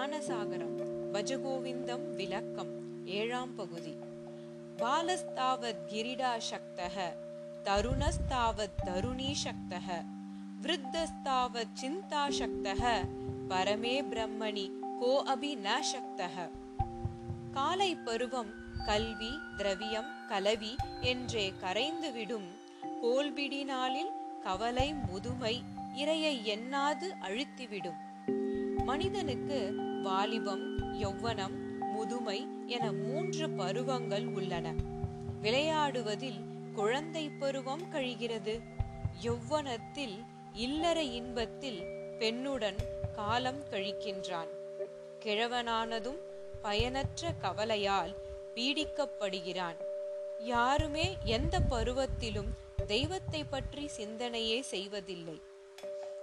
ஞானசாகரம் பஜகோவிந்தம் விளக்கம் ஏழாம் பகுதி. பாலஸ்தாவத் கிரிடா சக்தக தருணஸ்தாவத் தருணீ சக்தக விருத்தஸ்தாவத் சிந்தா சக்தக பரமே பிரம்மணி கோ அபி ந சக்தக காலை பருவம் கல்வி திரவியம் கலவி என்றே கரைந்துவிடும் கோல்பிடினாலில் கவலை முதுமை இரையை எண்ணாது அழுத்திவிடும். மனிதனுக்கு வாலிபம் யௌவனம் முதுமை என மூன்று பருவங்கள் உள்ளன. விளையாடுவதில் குழந்தை பருவம் கழிகிறது. யௌவனத்தில் இல்லற இன்பத்தில் பெண்ணுடன் காலம் கழிக்கின்றான். கிழவனானதும் பயனற்ற கவலையால் பீடிக்கப்படுகிறான். யாருமே எந்த பருவத்திலும் தெய்வத்தை பற்றி சிந்தனையே செய்வதில்லை.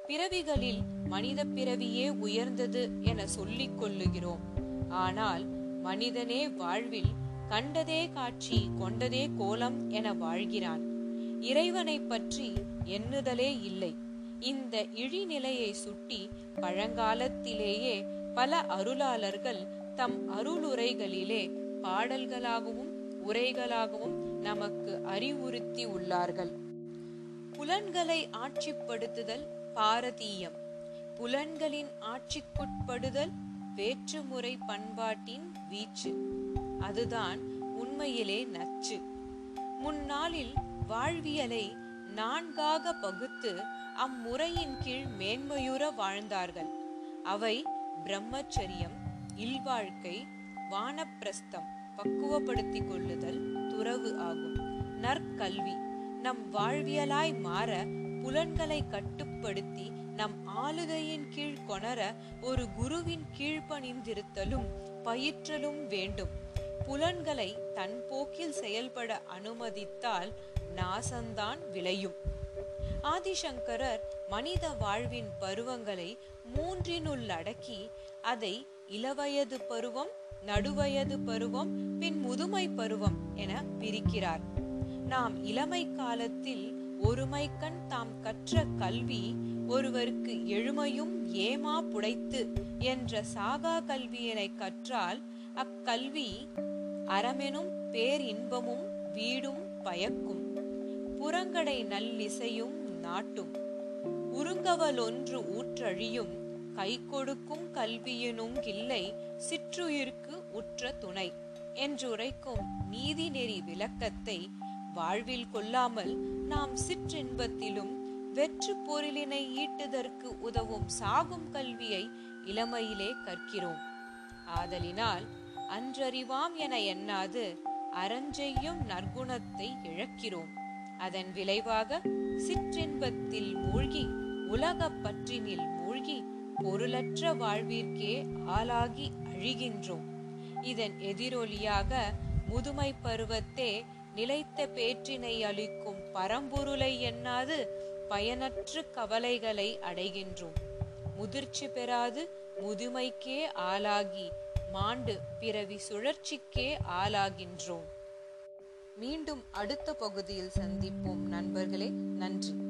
பிறவிகளில் மனித பிறவியே உயர்ந்தது என சொல்லிக் கொள்ளுகிறோம். ஆனால் மனிதனே வாழ்வில் கண்டதே காட்சி கொண்டதே கோலம் என வாழ்கிறான். இறைவனை பற்றி எண்ணுதலே இல்லை. இந்த இழிநிலையை சுட்டி பழங்காலத்திலேயே பல அருளாளர்கள் தம் அருளுரைகளிலே பாடல்களாகவும் உரைகளாகவும் நமக்கு அறிவுறுத்தி உள்ளார்கள். புலன்களை ஆட்சிப்படுத்துதல் பாரதீயம். புலன்களின் ஆட்சிக்குட்படுதல் வேற்றுமுறை பண்பாட்டின் வீச்சு. அதுதான் உண்மையிலே நச்சு. முன்னாளில் வாழ்வியலை நான்காக பகுத்து அம்முறையின் கீழ் மேன்மையுற வாழ்ந்தார்கள். அவை பிரம்மச்சரியம் இல்வாழ்க்கை வானப்பிரஸ்தம் பக்குவப்படுத்திக் கொள்ளுதல் துறவு ஆகும். நற்கல்வி நம் வாழ்வியலாய் மாற புலன்களை கட்டுப்படுத்தி நம் ஆளுகையின் கீழ் கொணர ஒரு குருவின் கீழ்ப்பணிந்திருத்தலும் பயிற்றலும் வேண்டும். புலன்களை தன் போக்கில் செயல்பட அனுமதித்தால் நாசந்தான் விளையும். ஆதிசங்கரர் மனித வாழ்வின் பருவங்களை மூன்றினுள் அடக்கி அதை இளவயது பருவம் நடுவயது பருவம் பின் முதுமை பருவம் என பிரிக்கிறார். நாம் இளமை காலத்தில் ஒருமைக்கண் தாம் கற்ற கல்வி ஒருவருக்கு எழுமையும் ஏமா புடைத்து என்ற சாகா கல்வியினை கற்றால் அக்கல்வி அறமெனும் பேரின்பமும் வீடும் பயக்கும். புறங்கடை நல்லிசையும் நாட்டும். உருங்கவலொன்று ஊற்றழியும். கை கொடுக்கும் கல்வியினும் இல்லை சிற்றுயிர்க்கு உற்ற துணை. என்றுரைக்கும் நீதிநெறி விளக்கத்தை வாழ்வில் கொள்ளாமல் நாம் சிற்றின்பத்திலும் வெற்று பொருளினை ஈட்டுதற்கு உதவும் சாகும் கல்வியை இளமையிலே கற்கிறோம். ஆதலினால் அன்றறிவாம் என எண்ணாது அறஞ்செய்யும் நற்குணத்தை இழக்கிறோம். அதன் விளைவாக சிற்றின்பத்தில் மூழ்கி உலகப் பற்றினில் மூழ்கி பொருளற்ற வாழ்விற்கே ஆளாகி அழிகின்றோம். இதன் எதிரொலியாக முதுமை பருவத்தே நிலைத்த பேற்றினை அளிக்கும் பரம்பொருளை எண்ணாது பயனற்று கவலைகளை அடைகின்றோம். முதிர்ச்சி பெறாது முதுமைக்கே ஆளாகி மாண்டு பிறவி சுழற்சிக்கே ஆளாகின்றோம். மீண்டும் அடுத்த பகுதியில் சந்திப்போம். நண்பர்களே நன்றி.